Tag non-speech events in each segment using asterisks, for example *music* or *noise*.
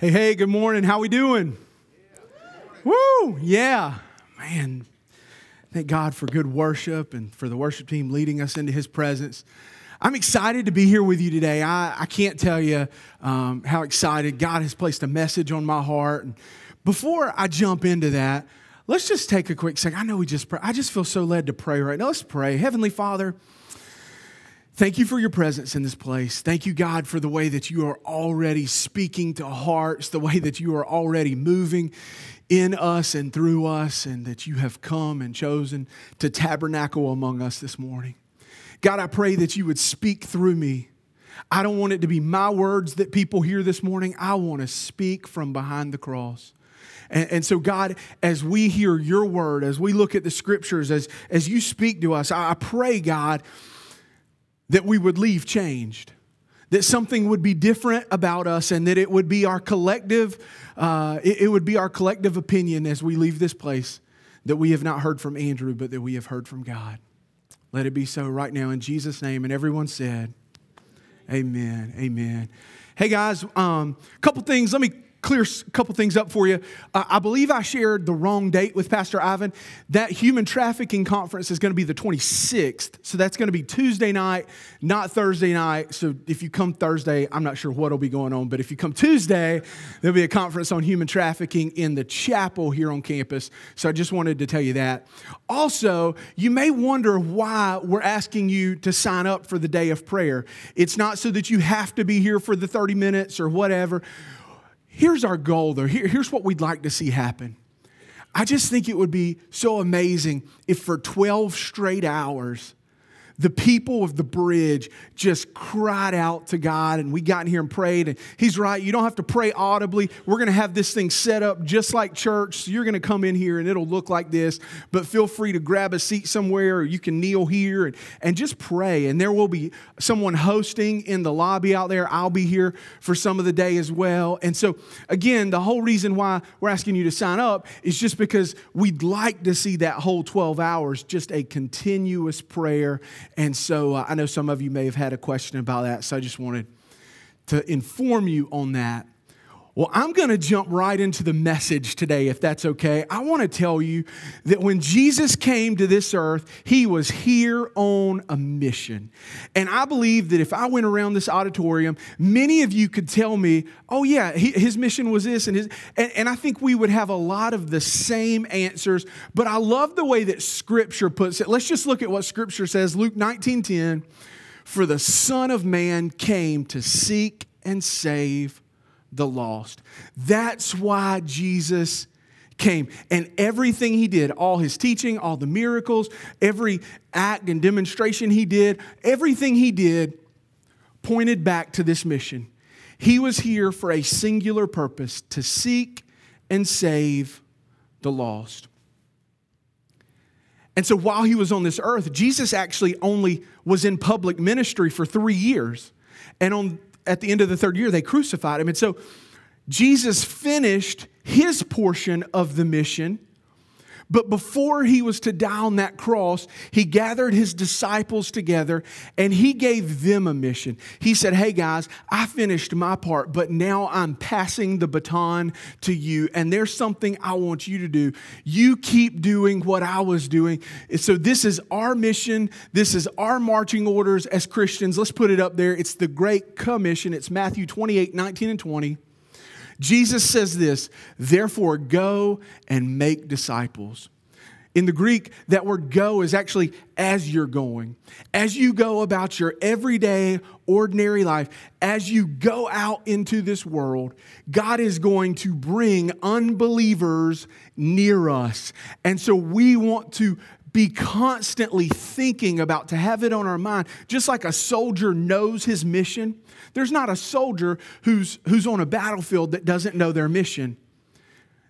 Hey, hey, good morning. How we doing? Woo! Yeah. Man, thank God for good worship and for the worship team leading us into his presence. I'm excited to be here with you today. I, I can't tell you um, how excited God has placed a message on my heart. And before I jump into that, let's just take a quick second. I know we just pray. I just feel so led to pray right now. Let's pray. Heavenly Father, Thank you for your presence in this place. Thank you, God, for the way that you are already speaking to hearts, the way that you are already moving in us and through us, and that you have come and chosen to tabernacle among us this morning. God, I pray that you would speak through me. I don't want it to be my words that people hear this morning. I want to speak from behind the cross. And, and, so, God, as we hear your word, as we look at the scriptures, as, as you speak to us, I pray, God, that we would leave changed, that something would be different about us, and that it would be our collective, uh, it, it would be our collective opinion as we leave this place that we have not heard from Andrew, but that we have heard from God. Let it be so right now in Jesus' name. And everyone said, Amen. Amen. Hey guys, a um, couple things. Let me clear a couple things up for you. Uh, I believe I shared the wrong date with Pastor Ivan. That human trafficking conference is going to be the 26th. So that's going to be Tuesday night, not Thursday night. So if you come Thursday, I'm not sure what'll be going on, but if you come Tuesday, there'll be a conference on human trafficking in the chapel here on campus. So I just wanted to tell you that. Also, you may wonder why we're asking you to sign up for the day of prayer. It's not so that you have to be here for the 30 minutes or whatever here's our goal, though. Here, here's what we'd like to see happen. I just think it would be so amazing if for 12 straight hours, the people of the bridge just cried out to God, and we got in here and prayed. And He's right, you don't have to pray audibly. We're going to have this thing set up just like church. So you're going to come in here and it'll look like this, but feel free to grab a seat somewhere, or you can kneel here and, and just pray. And there will be someone hosting in the lobby out there. I'll be here for some of the day as well. And so, again, the whole reason why we're asking you to sign up is just because we'd like to see that whole 12 hours just a continuous prayer and so uh, I know some of you may have had a question about that, so I just wanted to inform you on that. Well, I'm going to jump right into the message today, if that's okay. I want to tell you that when Jesus came to this earth, he was here on a mission. And I believe that if I went around this auditorium, many of you could tell me, oh, yeah, he, his mission was this. And, his, and, and I think we would have a lot of the same answers. But I love the way that Scripture puts it. Let's just look at what Scripture says Luke 19 10. For the Son of Man came to seek and save the lost. That's why Jesus came. And everything he did, all his teaching, all the miracles, every act and demonstration he did, everything he did pointed back to this mission. He was here for a singular purpose to seek and save the lost. And so while he was on this earth, Jesus actually only was in public ministry for three years. And on at the end of the third year, they crucified him. And so Jesus finished his portion of the mission. But before he was to die on that cross, he gathered his disciples together and he gave them a mission. He said, Hey guys, I finished my part, but now I'm passing the baton to you. And there's something I want you to do. You keep doing what I was doing. So this is our mission. This is our marching orders as Christians. Let's put it up there. It's the Great Commission. It's Matthew 28 19 and 20. Jesus says this, therefore go and make disciples. In the Greek, that word go is actually as you're going. As you go about your everyday, ordinary life, as you go out into this world, God is going to bring unbelievers near us. And so we want to be constantly thinking about, to have it on our mind, just like a soldier knows his mission. There's not a soldier who's, who's on a battlefield that doesn't know their mission.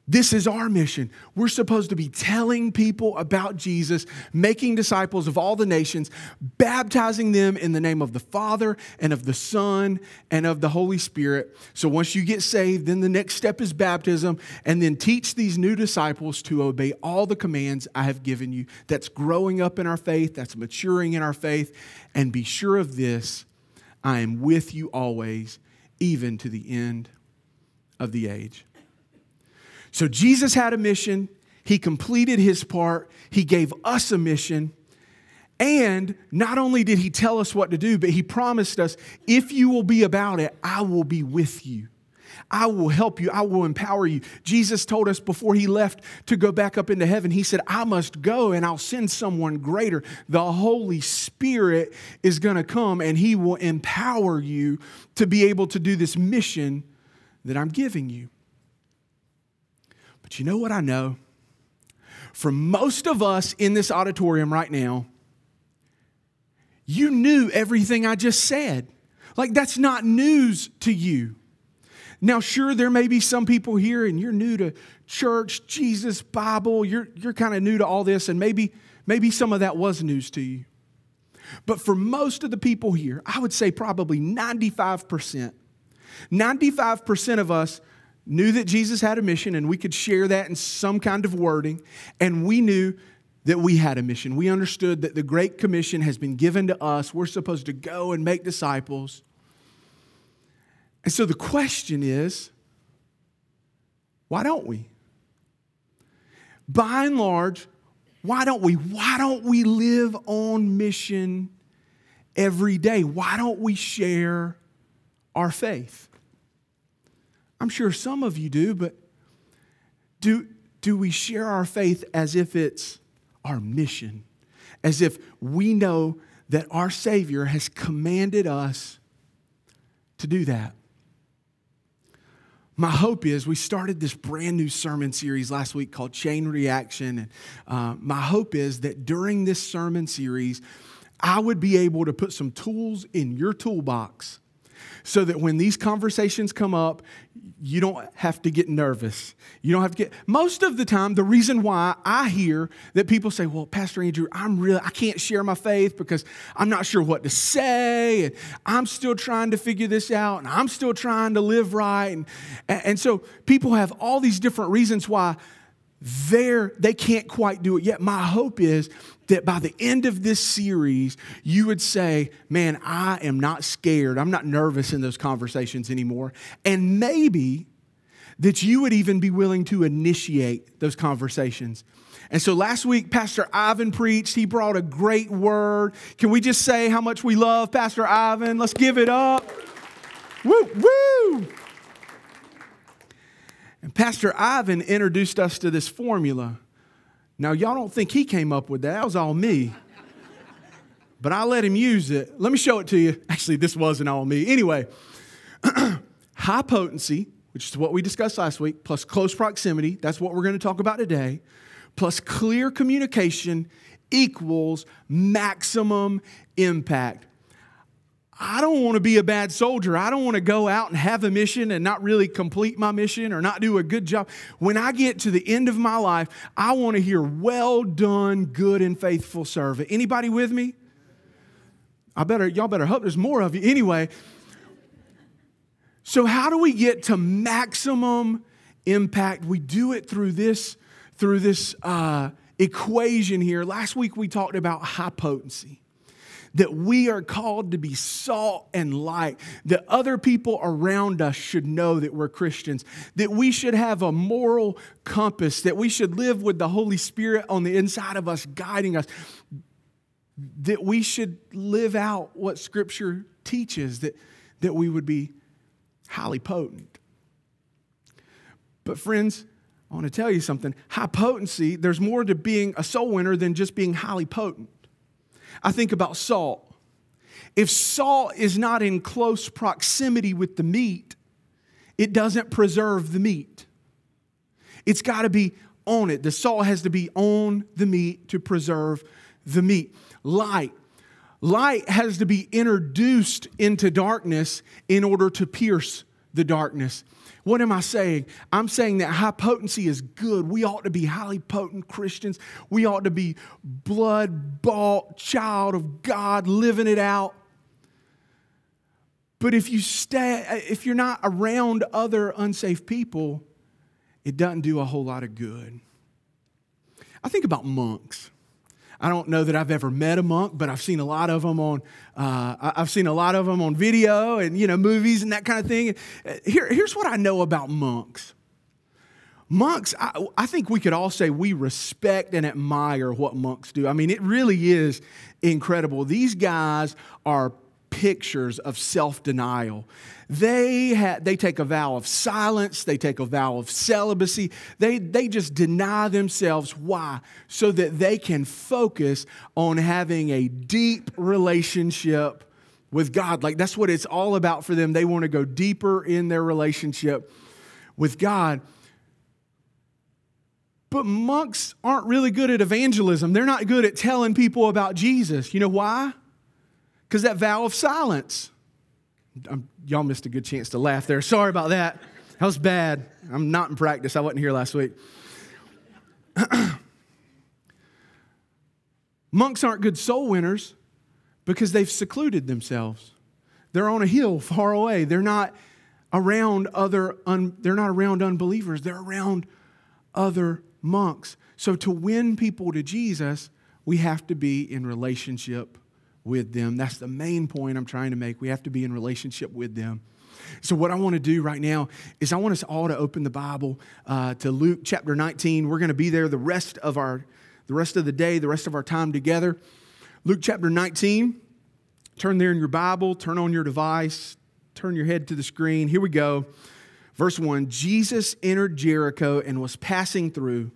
This is our mission. We're supposed to be telling people about Jesus, making disciples of all the nations, baptizing them in the name of the Father and of the Son and of the Holy Spirit. So once you get saved, then the next step is baptism, and then teach these new disciples to obey all the commands I have given you. That's growing up in our faith, that's maturing in our faith. And be sure of this I am with you always, even to the end of the age. So Jesus had a mission, he completed his part, he gave us a mission. And not only did he tell us what to do, but he promised us, if you will be about it, I will be with you. I will help you. I will empower you. Jesus told us before he left to go back up into heaven, he said, I must go and I'll send someone greater. The Holy Spirit is going to come and he will empower you to be able to do this mission that I'm giving you. But you know what I know? For most of us in this auditorium right now, you knew everything I just said. Like, that's not news to you. Now, sure, there may be some people here and you're new to church, Jesus, Bible, you're, you're kind of new to all this, and maybe, maybe some of that was news to you. But for most of the people here, I would say probably 95%, 95% of us knew that Jesus had a mission and we could share that in some kind of wording, and we knew that we had a mission. We understood that the Great Commission has been given to us. We're supposed to go and make disciples. And so the question is why don't we? By and large, why don't we? Why don't we live on mission every day? Why don't we share our faith? I'm sure some of you do, but do, do we share our faith as if it's our mission? As if we know that our Savior has commanded us to do that? My hope is we started this brand new sermon series last week called Chain Reaction. And uh, my hope is that during this sermon series, I would be able to put some tools in your toolbox so that when these conversations come up, you don't have to get nervous. You don't have to get, most of the time, the reason why I hear that people say, well, Pastor Andrew, I'm really, I can't share my faith because I'm not sure what to say, and I'm still trying to figure this out, and I'm still trying to live right. And, and so people have all these different reasons why they're, they can't quite do it yet. My hope is that by the end of this series, you would say, Man, I am not scared. I'm not nervous in those conversations anymore. And maybe that you would even be willing to initiate those conversations. And so last week, Pastor Ivan preached. He brought a great word. Can we just say how much we love Pastor Ivan? Let's give it up. Woo, woo. And Pastor Ivan introduced us to this formula now, y'all don't think he came up with that. That was all me. But I let him use it. Let me show it to you. Actually, this wasn't all me. Anyway, *clears throat* high potency, which is what we discussed last week, plus close proximity, that's what we're going to talk about today, plus clear communication equals maximum impact. I don't want to be a bad soldier. I don't want to go out and have a mission and not really complete my mission or not do a good job. When I get to the end of my life, I want to hear, well done, good and faithful servant. Anybody with me? I better, y'all better hope there's more of you. Anyway, so how do we get to maximum impact? We do it through this, through this uh, equation here. Last week we talked about high potency that we are called to be salt and light, that other people around us should know that we're Christians, that we should have a moral compass, that we should live with the Holy Spirit on the inside of us, guiding us, that we should live out what Scripture teaches, that, that we would be highly potent. But, friends, I want to tell you something. High potency, there's more to being a soul winner than just being highly potent. I think about salt. If salt is not in close proximity with the meat, it doesn't preserve the meat. It's got to be on it. The salt has to be on the meat to preserve the meat. Light. Light has to be introduced into darkness in order to pierce the darkness. What am I saying? I'm saying that high potency is good. We ought to be highly potent Christians. We ought to be blood bought child of God, living it out. But if you stay, if you're not around other unsafe people, it doesn't do a whole lot of good. I think about monks. I don't know that I've ever met a monk, but I've seen a lot of them on. Uh, I've seen a lot of them on video and you know movies and that kind of thing. Here, here's what I know about monks. Monks, I, I think we could all say we respect and admire what monks do. I mean, it really is incredible. These guys are pictures of self denial. They, ha- they take a vow of silence, they take a vow of celibacy. They, they just deny themselves. Why? So that they can focus on having a deep relationship with God. Like that's what it's all about for them. They want to go deeper in their relationship with God. But monks aren't really good at evangelism. They're not good at telling people about Jesus. You know why? Because that vow of silence. I'm, y'all missed a good chance to laugh there. Sorry about that. That was bad. I'm not in practice. I wasn't here last week. *clears throat* Monks aren't good soul winners because they've secluded themselves. They're on a hill far away. They're not around other un, they're not around unbelievers. They're around other monks. So to win people to Jesus, we have to be in relationship with them. That's the main point I'm trying to make. We have to be in relationship with them. So, what I want to do right now is I want us all to open the Bible uh, to Luke chapter 19. We're going to be there the rest of our, the rest of the day, the rest of our time together. Luke chapter 19. Turn there in your Bible. Turn on your device. Turn your head to the screen. Here we go. Verse 1 Jesus entered Jericho and was passing through.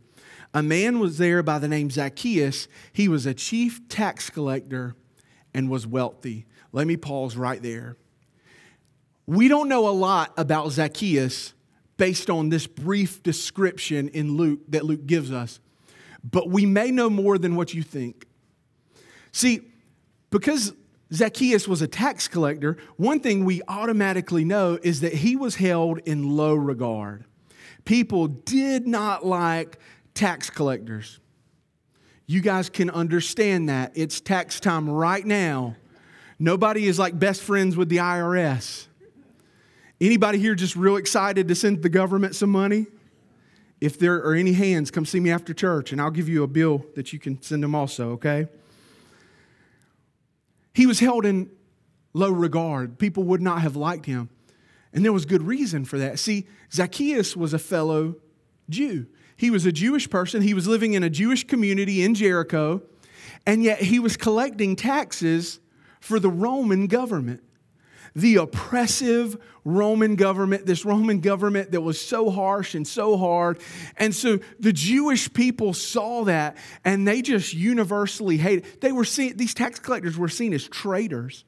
A man was there by the name Zacchaeus. He was a chief tax collector and was wealthy. Let me pause right there. We don't know a lot about Zacchaeus based on this brief description in Luke that Luke gives us, but we may know more than what you think. See, because Zacchaeus was a tax collector, one thing we automatically know is that he was held in low regard. People did not like tax collectors. You guys can understand that. It's tax time right now. Nobody is like best friends with the IRS. Anybody here just real excited to send the government some money? If there are any hands, come see me after church and I'll give you a bill that you can send them also, okay? He was held in low regard. People would not have liked him. And there was good reason for that. See, Zacchaeus was a fellow Jew. He was a Jewish person, he was living in a Jewish community in Jericho, and yet he was collecting taxes for the Roman government. The oppressive Roman government, this Roman government that was so harsh and so hard. And so the Jewish people saw that and they just universally hated. They were seen, these tax collectors were seen as traitors.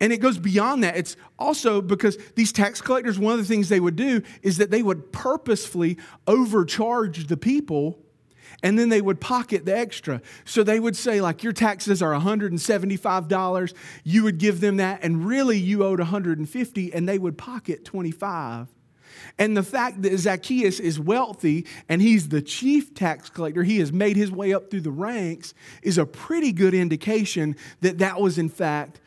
And it goes beyond that. It's also because these tax collectors, one of the things they would do is that they would purposefully overcharge the people and then they would pocket the extra. So they would say, like, your taxes are $175. You would give them that, and really you owed $150, and they would pocket 25 and the fact that Zacchaeus is wealthy and he's the chief tax collector, he has made his way up through the ranks, is a pretty good indication that that was, in fact,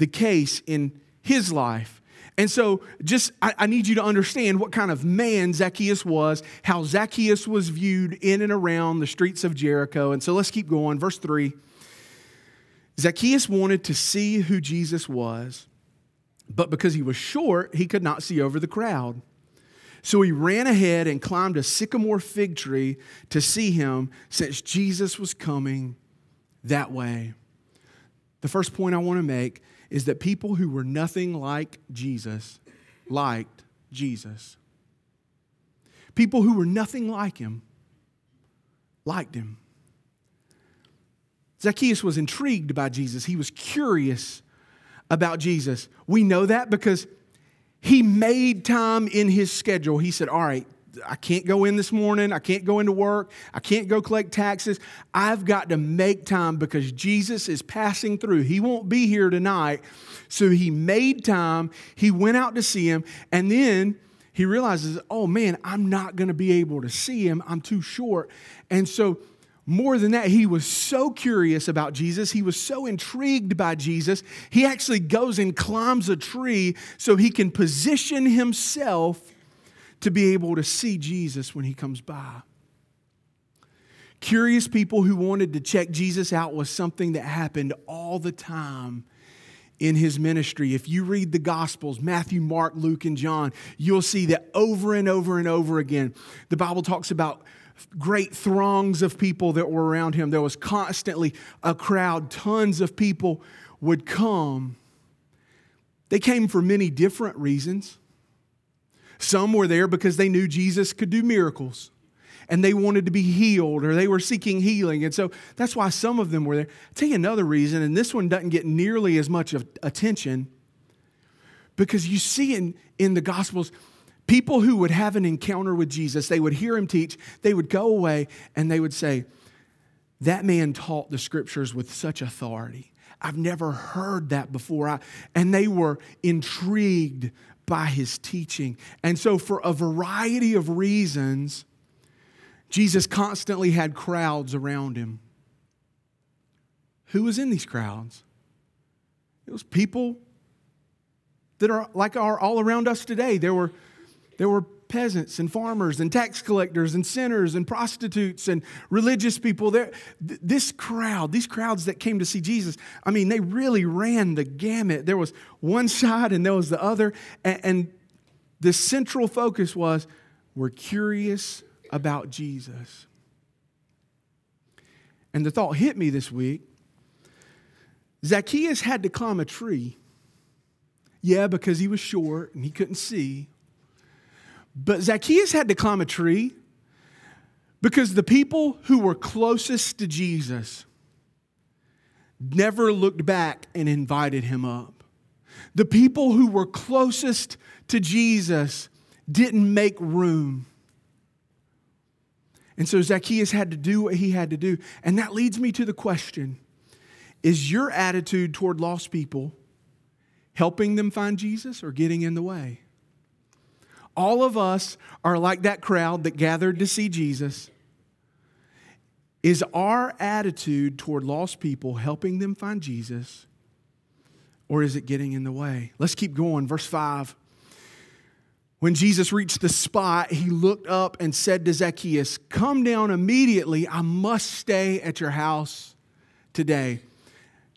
the case in his life. And so, just I, I, need you to understand what kind of man Zacchaeus was, how Zacchaeus was viewed in and around the streets of Jericho. And so, let's keep going. Verse 3 Zacchaeus wanted to see who Jesus was, but because he was short, he could not see over the crowd. So he ran ahead and climbed a sycamore fig tree to see him, since Jesus was coming that way. The first point I want to make is that people who were nothing like Jesus liked Jesus. People who were nothing like him liked him. Zacchaeus was intrigued by Jesus. He was curious about Jesus. We know that because he made time in his schedule. He said, All right, I can't go in this morning. I can't go into work. I can't go collect taxes. I've got to make time because Jesus is passing through. He won't be here tonight. So he made time. He went out to see him. And then he realizes, oh man, I'm not going to be able to see him. I'm too short. And so, more than that, he was so curious about Jesus. He was so intrigued by Jesus. He actually goes and climbs a tree so he can position himself to be able to see Jesus when he comes by. Curious people who wanted to check Jesus out was something that happened all the time in his ministry. If you read the Gospels, Matthew, Mark, Luke, and John, you'll see that over and over and over again. The Bible talks about great throngs of people that were around him. There was constantly a crowd, tons of people would come. They came for many different reasons. Some were there because they knew Jesus could do miracles and they wanted to be healed or they were seeking healing. And so that's why some of them were there. I'll tell you another reason, and this one doesn't get nearly as much attention because you see in, in the Gospels, people who would have an encounter with Jesus, they would hear him teach, they would go away and they would say, That man taught the scriptures with such authority. I've never heard that before. I, and they were intrigued by his teaching. And so, for a variety of reasons, Jesus constantly had crowds around him. Who was in these crowds? It was people that are like are all around us today. There were, there were peasants and farmers and tax collectors and sinners and prostitutes and religious people. There, this crowd, these crowds that came to see Jesus, I mean, they really ran the gamut. There was one *laughs* side and there was the other. And, and the central focus was we're curious about Jesus. And the thought hit me this week Zacchaeus had to climb a tree. Yeah, because he was short and he couldn't see. But Zacchaeus had to climb a tree because the people who were closest to Jesus never looked back and invited him up. The people who were closest to Jesus didn't make room. And so Zacchaeus had to do what he had to do. And that leads me to the question Is your attitude toward lost people helping them find Jesus or getting in the way? All of us are like that crowd that gathered to see Jesus. Is our attitude toward lost people helping them find Jesus or is it getting in the way? Let's keep going. Verse 5. When Jesus reached the spot, he looked up and said to Zacchaeus, Come down immediately. I must stay at your house today.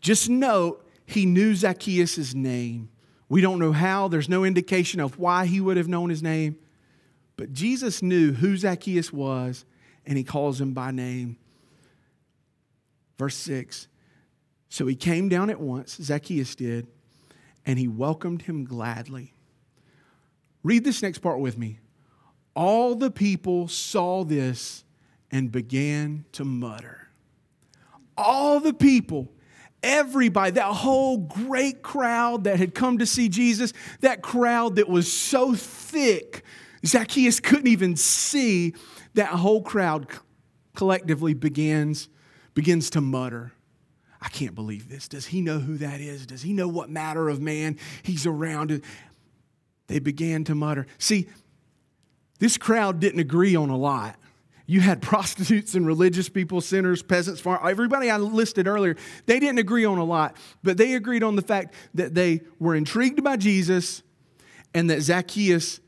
Just note, he knew Zacchaeus' name. We don't know how, there's no indication of why he would have known his name, but Jesus knew who Zacchaeus was, and he calls him by name. Verse 6 So he came down at once, Zacchaeus did, and he welcomed him gladly. Read this next part with me. All the people saw this and began to mutter. All the people, everybody, that whole great crowd that had come to see Jesus, that crowd that was so thick, Zacchaeus couldn't even see, that whole crowd collectively begins, begins to mutter. I can't believe this. Does he know who that is? Does he know what matter of man he's around? They began to mutter. See, this crowd didn't agree on a lot. You had prostitutes and religious people, sinners, peasants, farm, everybody I listed earlier. They didn't agree on a lot, but they agreed on the fact that they were intrigued by Jesus and that Zacchaeus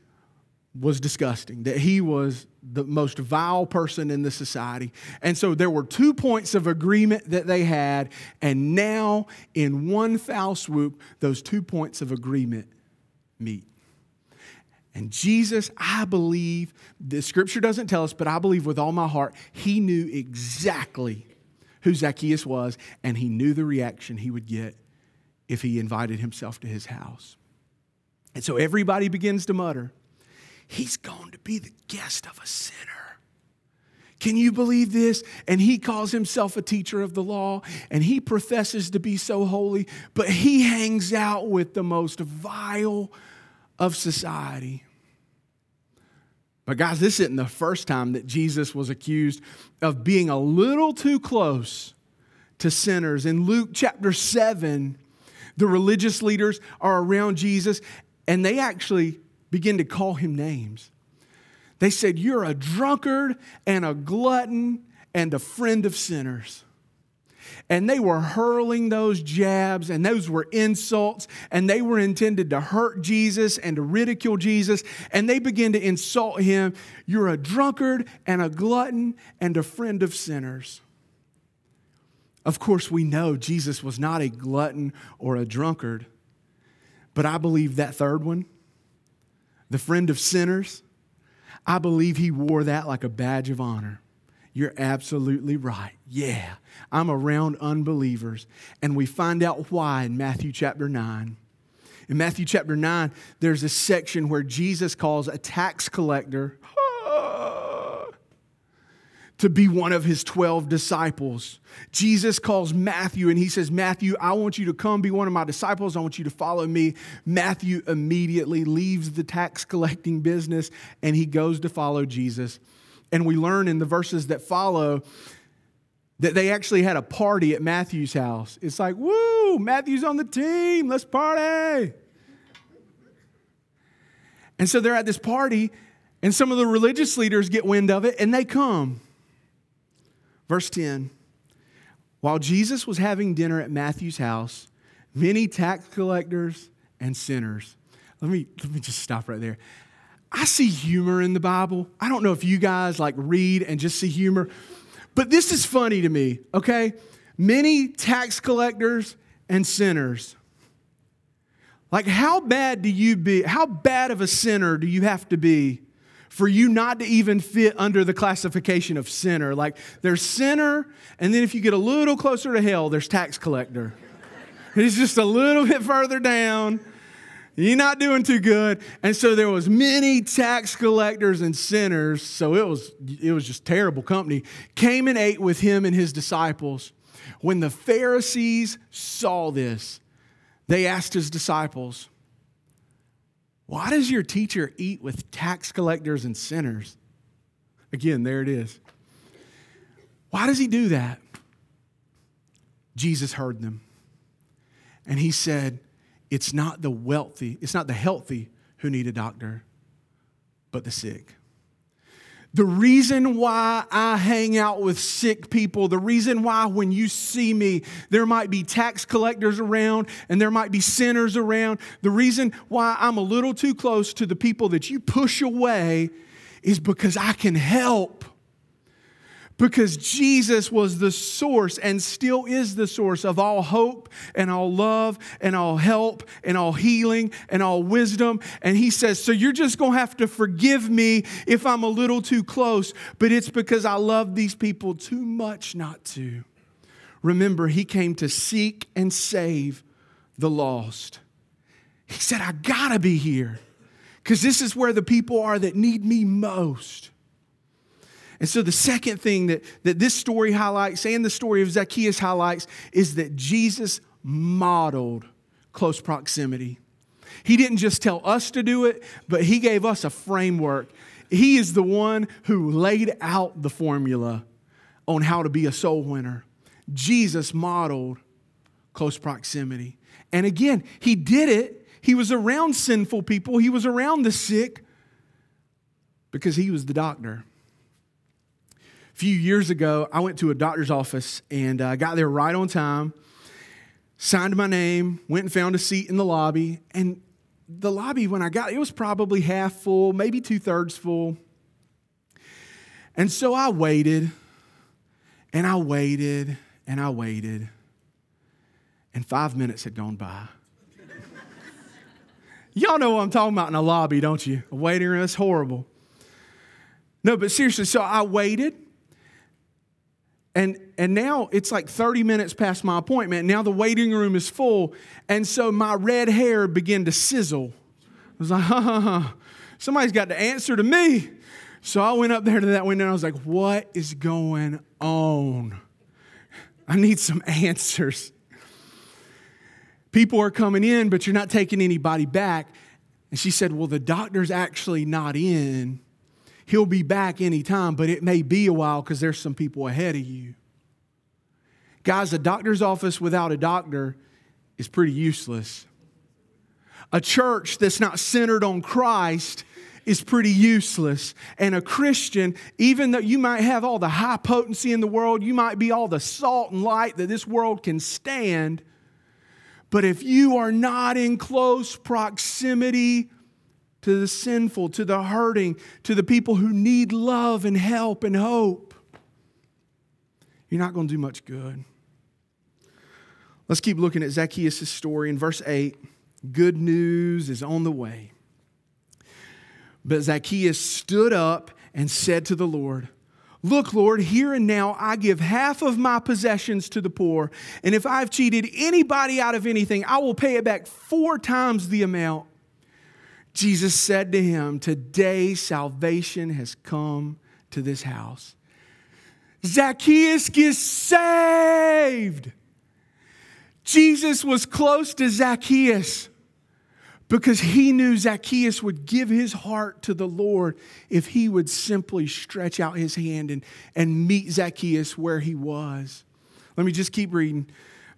was disgusting, that he was the most vile person in the society. And so there were two points of agreement that they had, and now in one foul swoop, those two points of agreement meet. And Jesus, I believe, the scripture doesn't tell us, but I believe with all my heart, he knew exactly who Zacchaeus was, and he knew the reaction he would get if he invited himself to his house. And so everybody begins to mutter, He's going to be the guest of a sinner. Can you believe this? And he calls himself a teacher of the law and he professes to be so holy, but he hangs out with the most vile of society. But, guys, this isn't the first time that Jesus was accused of being a little too close to sinners. In Luke chapter 7, the religious leaders are around Jesus and they actually begin to call him names. They said, You're a drunkard and a glutton and a friend of sinners. And they were hurling those jabs, and those were insults, and they were intended to hurt Jesus and to ridicule Jesus. And they began to insult him. You're a drunkard and a glutton and a friend of sinners. Of course, we know Jesus was not a glutton or a drunkard, but I believe that third one, the friend of sinners, I believe he wore that like a badge of honor. You're absolutely right. Yeah, I'm around unbelievers. And we find out why in Matthew chapter 9. In Matthew chapter 9, there's a section where Jesus calls a tax collector ah, to be one of his 12 disciples. Jesus calls Matthew and he says, Matthew, I want you to come be one of my disciples. I want you to follow me. Matthew immediately leaves the tax collecting business and he goes to follow Jesus. And we learn in the verses that follow that they actually had a party at Matthew's house. It's like, woo, Matthew's on the team, let's party. And so they're at this party, and some of the religious leaders get wind of it, and they come. Verse 10 While Jesus was having dinner at Matthew's house, many tax collectors and sinners. Let me, let me just stop right there. I see humor in the Bible. I don't know if you guys like read and just see humor, but this is funny to me, okay? Many tax collectors and sinners. Like, how bad do you be? How bad of a sinner do you have to be for you not to even fit under the classification of sinner? Like, there's sinner, and then if you get a little closer to hell, there's tax collector. It's just a little bit further down. You're not doing too good. And so there was many tax collectors and sinners, so it was it was just terrible company. Came and ate with him and his disciples. When the Pharisees saw this, they asked his disciples, "Why does your teacher eat with tax collectors and sinners?" Again, there it is. Why does he do that? Jesus heard them. And he said, it's not the wealthy, it's not the healthy who need a doctor, but the sick. The reason why I hang out with sick people, the reason why when you see me, there might be tax collectors around and there might be sinners around, the reason why I'm a little too close to the people that you push away is because I can help because Jesus was the source and still is the source of all hope and all love and all help and all healing and all wisdom. And he says, So you're just going to have to forgive me if I'm a little too close, but it's because I love these people too much not to. Remember, he came to seek and save the lost. He said, I got to be here because this is where the people are that need me most. And so, the second thing that, that this story highlights and the story of Zacchaeus highlights is that Jesus modeled close proximity. He didn't just tell us to do it, but He gave us a framework. He is the one who laid out the formula on how to be a soul winner. Jesus modeled close proximity. And again, He did it. He was around sinful people, He was around the sick because He was the doctor few years ago, I went to a doctor's office and I uh, got there right on time, signed my name, went and found a seat in the lobby. And the lobby, when I got it was probably half full, maybe two thirds full. And so I waited and I waited and I waited. And five minutes had gone by. *laughs* Y'all know what I'm talking about in a lobby, don't you? A waiting room, it's horrible. No, but seriously, so I waited and, and now it's like 30 minutes past my appointment. Now the waiting room is full. And so my red hair began to sizzle. I was like, ha, ha, ha. somebody's got to answer to me. So I went up there to that window and I was like, what is going on? I need some *laughs* answers. People are coming in, but you're not taking anybody back. And she said, Well, the doctor's actually not in. He'll be back anytime, but it may be a while because there's some people ahead of you. Guys, a doctor's office without a doctor is pretty useless. A church that's not centered on Christ is pretty useless. And a Christian, even though you might have all the high potency in the world, you might be all the salt and light that this world can stand, but if you are not in close proximity to the sinful, to the hurting, to the people who need love and help and hope, you're not going to do much good. Let's keep looking at Zacchaeus' story in verse 8. Good news is on the way. But Zacchaeus stood up and said to the Lord, Look, Lord, here and now I give half of my possessions to the poor, and if I've cheated anybody out of anything, I will pay it back four times the amount. Jesus said to him, Today salvation has come to this house. Zacchaeus gets saved. Jesus was close to Zacchaeus because he knew Zacchaeus would give his heart to the Lord if he would simply stretch out his hand and, and meet Zacchaeus where he was. Let me just keep reading.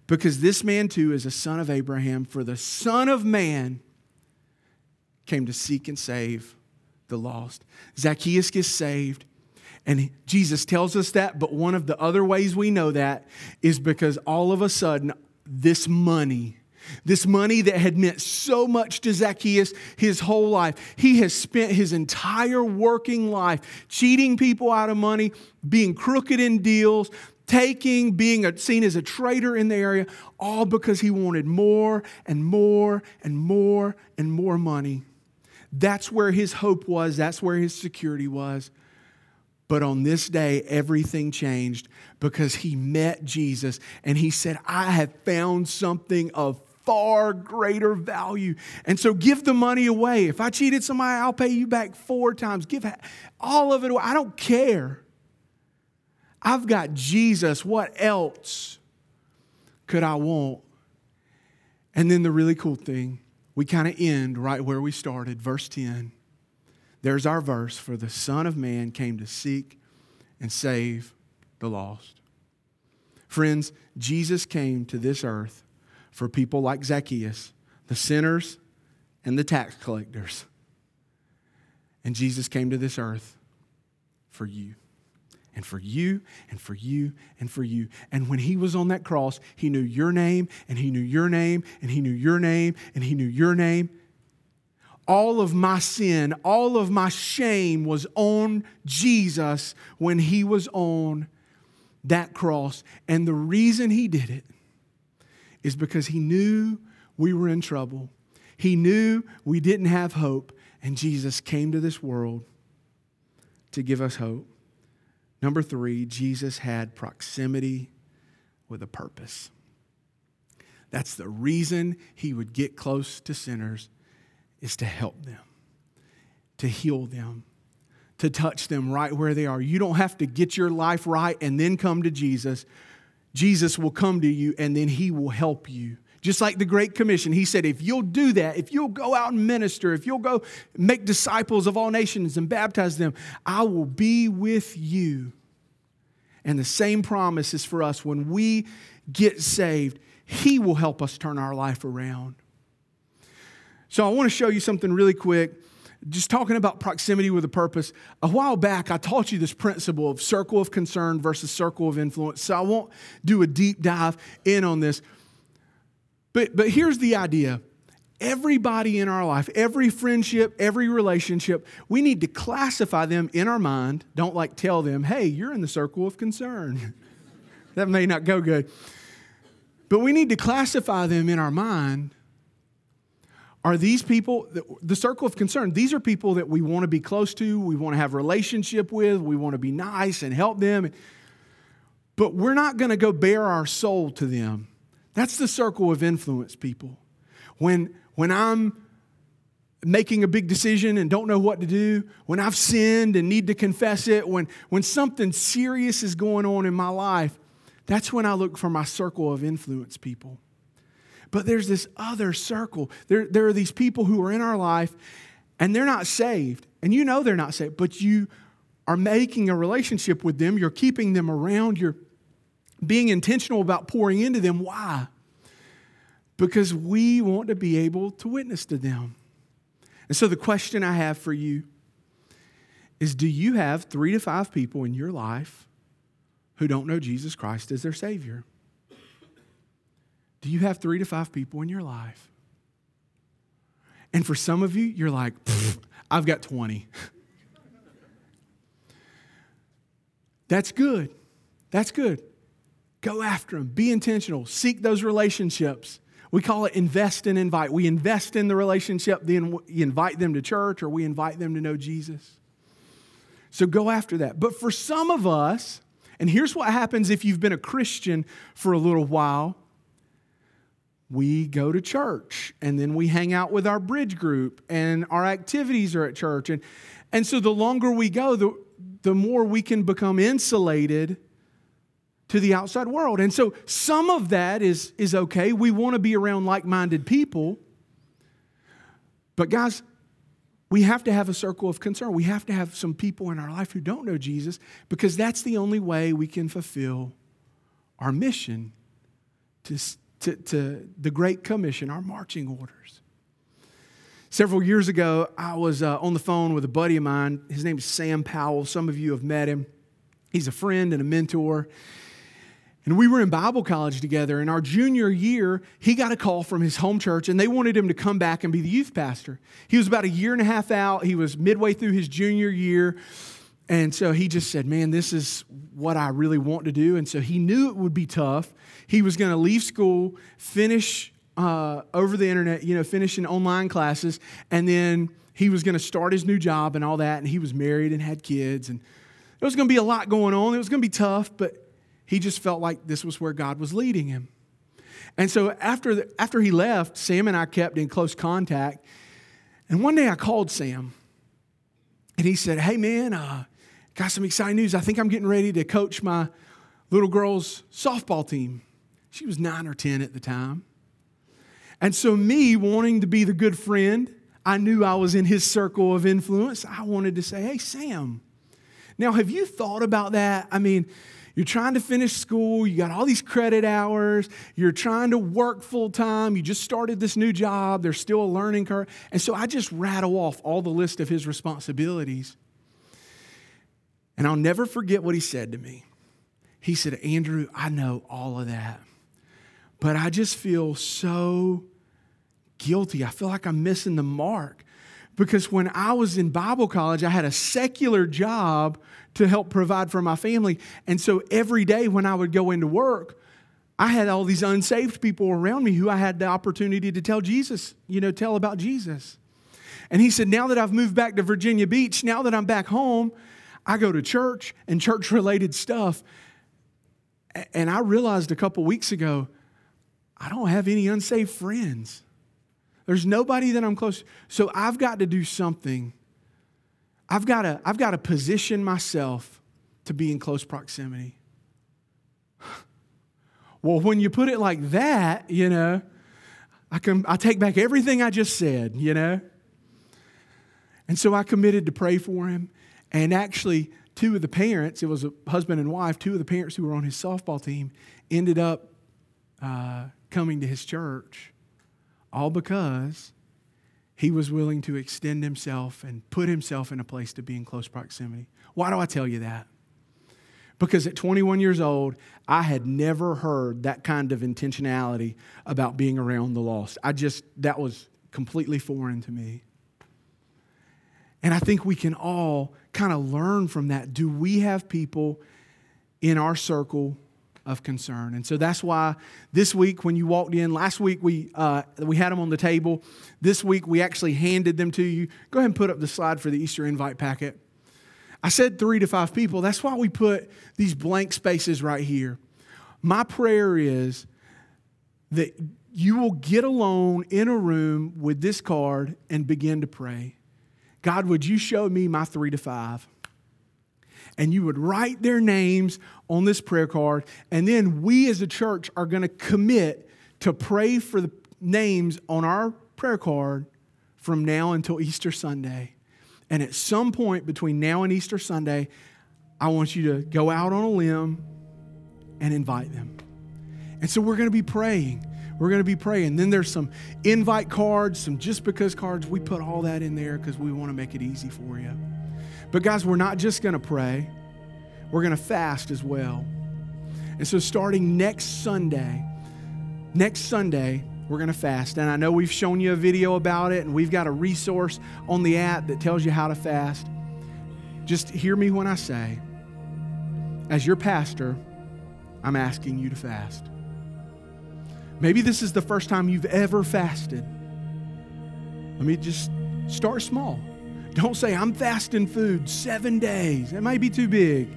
Because this man too is a son of Abraham, for the Son of Man came to seek and save the lost. Zacchaeus gets saved. And Jesus tells us that, but one of the other ways we know that is because all of a sudden this money, this money that had meant so much to Zacchaeus his whole life. He has spent his entire working life cheating people out of money, being crooked in deals, taking, being a, seen as a traitor in the area, all because he wanted more and more and more and more money. That's where his hope was, that's where his security was. But on this day, everything changed because he met Jesus and he said, I have found something of far greater value. And so give the money away. If I cheated somebody, I'll pay you back four times. Give all of it away. I don't care. I've got Jesus. What else could I want? And then the really cool thing, we kind of end right where we started, verse 10. There's our verse for the Son of Man came to seek and save the lost. Friends, Jesus came to this earth for people like Zacchaeus, the sinners and the tax collectors. And Jesus came to this earth for you and for you and for you and for you. And when he was on that cross, he knew your name and he knew your name and he knew your name and he knew your name all of my sin, all of my shame was on Jesus when he was on that cross. And the reason he did it is because he knew we were in trouble. He knew we didn't have hope, and Jesus came to this world to give us hope. Number three, Jesus had proximity with a purpose. That's the reason he would get close to sinners is to help them, to heal them, to touch them right where they are. You don't have to get your life right and then come to Jesus. Jesus will come to you and then he will help you. Just like the Great Commission, he said, if you'll do that, if you'll go out and minister, if you'll go make disciples of all nations and baptize them, I will be with you. And the same promise is for us when we get saved, he will help us turn our life around. So I want to show you something really quick. Just talking about proximity with a purpose. A while back, I taught you this principle of circle of concern versus circle of influence. So I won't do a deep dive in on this. But, but here's the idea everybody in our life, every friendship, every relationship, we need to classify them in our mind. Don't like tell them, hey, you're in the circle of concern. *laughs* that may not go good. But we need to classify them in our mind are these people, the circle of concern, these are people that we want to be close to, we want to have relationship with, we want to be nice and help them. But we're not going to go bare our soul to them. That's the circle of influence, people. When, when I'm making a big decision and don't know what to do, when I've sinned and need to confess it, when, when something serious is going on in my life, that's when I look for my circle of influence people. But there's this other circle. There, there are these people who are in our life and they're not saved. And you know they're not saved, but you are making a relationship with them. You're keeping them around. You're being intentional about pouring into them. Why? Because we want to be able to witness to them. And so the question I have for you is do you have three to five people in your life who don't know Jesus Christ as their Savior? Do you have three to five people in your life? And for some of you, you're like, I've got 20. *laughs* That's good. That's good. Go after them. Be intentional. Seek those relationships. We call it invest and invite. We invest in the relationship, then we invite them to church or we invite them to know Jesus. So go after that. But for some of us, and here's what happens if you've been a Christian for a little while we go to church and then we hang out with our bridge group and our activities are at church. And, and so the longer we go, the, the more we can become insulated to the outside world. And so some of that is, is okay. We want to be around like minded people. But guys, we have to have a circle of concern. We have to have some people in our life who don't know Jesus because that's the only way we can fulfill our mission to, to, to the Great Commission, our marching orders. Several years ago, I was uh, on the phone with a buddy of mine. His name is Sam Powell. Some of you have met him. He's a friend and a mentor. And we were in Bible college together. In our junior year, he got a call from his home church, and they wanted him to come back and be the youth pastor. He was about a year and a half out. He was midway through his junior year. And so he just said, Man, this is what I really want to do. And so he knew it would be tough. He was going to leave school, finish uh, over the internet, you know, finishing online classes, and then he was going to start his new job and all that. And he was married and had kids. And there was going to be a lot going on. It was going to be tough, but he just felt like this was where God was leading him. And so after, the, after he left, Sam and I kept in close contact. And one day I called Sam and he said, Hey, man, uh, got some exciting news. I think I'm getting ready to coach my little girl's softball team. She was nine or 10 at the time. And so, me wanting to be the good friend, I knew I was in his circle of influence. I wanted to say, Hey, Sam, now have you thought about that? I mean, you're trying to finish school, you got all these credit hours, you're trying to work full time, you just started this new job, there's still a learning curve. And so I just rattle off all the list of his responsibilities. And I'll never forget what he said to me. He said, Andrew, I know all of that, but I just feel so guilty. I feel like I'm missing the mark. Because when I was in Bible college, I had a secular job to help provide for my family. And so every day when I would go into work, I had all these unsaved people around me who I had the opportunity to tell Jesus, you know, tell about Jesus. And he said, Now that I've moved back to Virginia Beach, now that I'm back home, I go to church and church related stuff. And I realized a couple weeks ago, I don't have any unsaved friends. There's nobody that I'm close to. So I've got to do something I've got to, I've got to position myself to be in close proximity. *sighs* Well, when you put it like that, you know, I can I take back everything I just said, you know. And so I committed to pray for him. And actually, two of the parents, it was a husband and wife, two of the parents who were on his softball team ended up uh, coming to his church, all because he was willing to extend himself and put himself in a place to be in close proximity. Why do I tell you that? Because at 21 years old, I had never heard that kind of intentionality about being around the lost. I just, that was completely foreign to me. And I think we can all kind of learn from that. Do we have people in our circle of concern. And so that's why this week, when you walked in, last week we, uh, we had them on the table. This week we actually handed them to you. Go ahead and put up the slide for the Easter invite packet. I said three to five people. That's why we put these blank spaces right here. My prayer is that you will get alone in a room with this card and begin to pray. God, would you show me my three to five? And you would write their names on this prayer card. And then we as a church are going to commit to pray for the names on our prayer card from now until Easter Sunday. And at some point between now and Easter Sunday, I want you to go out on a limb and invite them. And so we're going to be praying. We're going to be praying. Then there's some invite cards, some just because cards. We put all that in there because we want to make it easy for you. But, guys, we're not just going to pray, we're going to fast as well. And so, starting next Sunday, next Sunday, we're going to fast. And I know we've shown you a video about it, and we've got a resource on the app that tells you how to fast. Just hear me when I say, as your pastor, I'm asking you to fast. Maybe this is the first time you've ever fasted. Let me just start small. Don't say, I'm fasting food seven days. It might be too big,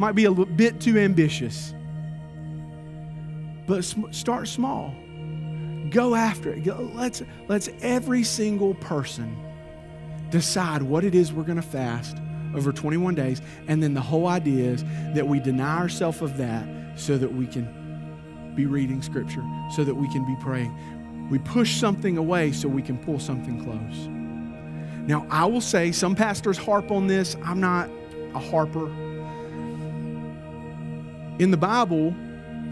might be a bit too ambitious. But start small. Go after it. Let's, let's every single person decide what it is we're going to fast over 21 days. And then the whole idea is that we deny ourselves of that so that we can be reading Scripture, so that we can be praying. We push something away so we can pull something close. Now, I will say some pastors harp on this. I'm not a harper. In the Bible,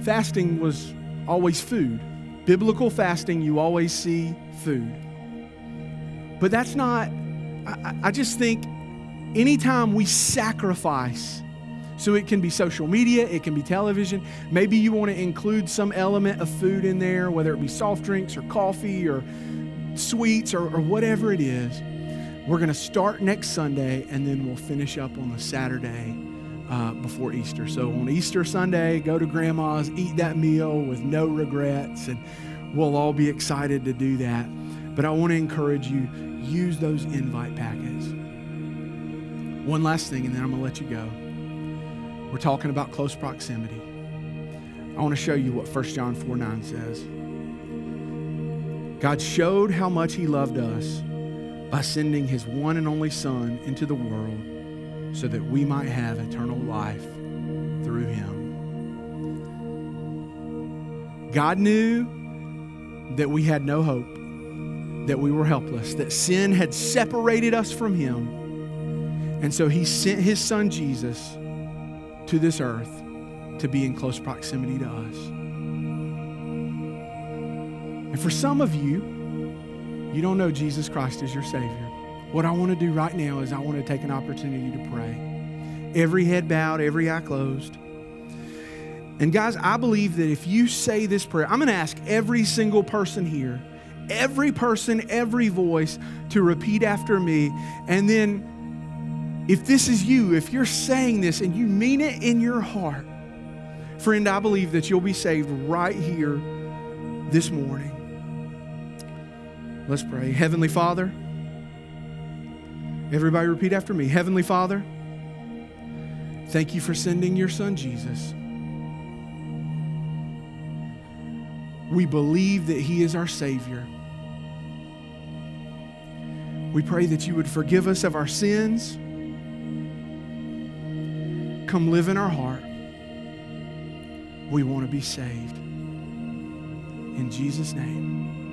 fasting was always food. Biblical fasting, you always see food. But that's not, I, I just think anytime we sacrifice, so it can be social media, it can be television. Maybe you want to include some element of food in there, whether it be soft drinks or coffee or sweets or, or whatever it is. We're going to start next Sunday and then we'll finish up on the Saturday uh, before Easter. So on Easter Sunday, go to grandma's, eat that meal with no regrets, and we'll all be excited to do that. But I want to encourage you use those invite packets. One last thing, and then I'm going to let you go. We're talking about close proximity. I want to show you what 1 John 4 9 says. God showed how much He loved us by sending His one and only Son into the world so that we might have eternal life through Him. God knew that we had no hope, that we were helpless, that sin had separated us from Him and so he sent his son Jesus to this earth to be in close proximity to us. And for some of you, you don't know Jesus Christ as your Savior. What I want to do right now is I want to take an opportunity to pray. Every head bowed, every eye closed. And guys, I believe that if you say this prayer, I'm going to ask every single person here, every person, every voice to repeat after me. And then if this is you, if you're saying this and you mean it in your heart, friend, I believe that you'll be saved right here this morning. Let's pray. Heavenly Father, everybody repeat after me. Heavenly Father, thank you for sending your son Jesus. We believe that he is our Savior. We pray that you would forgive us of our sins come live in our heart. We want to be saved. In Jesus' name.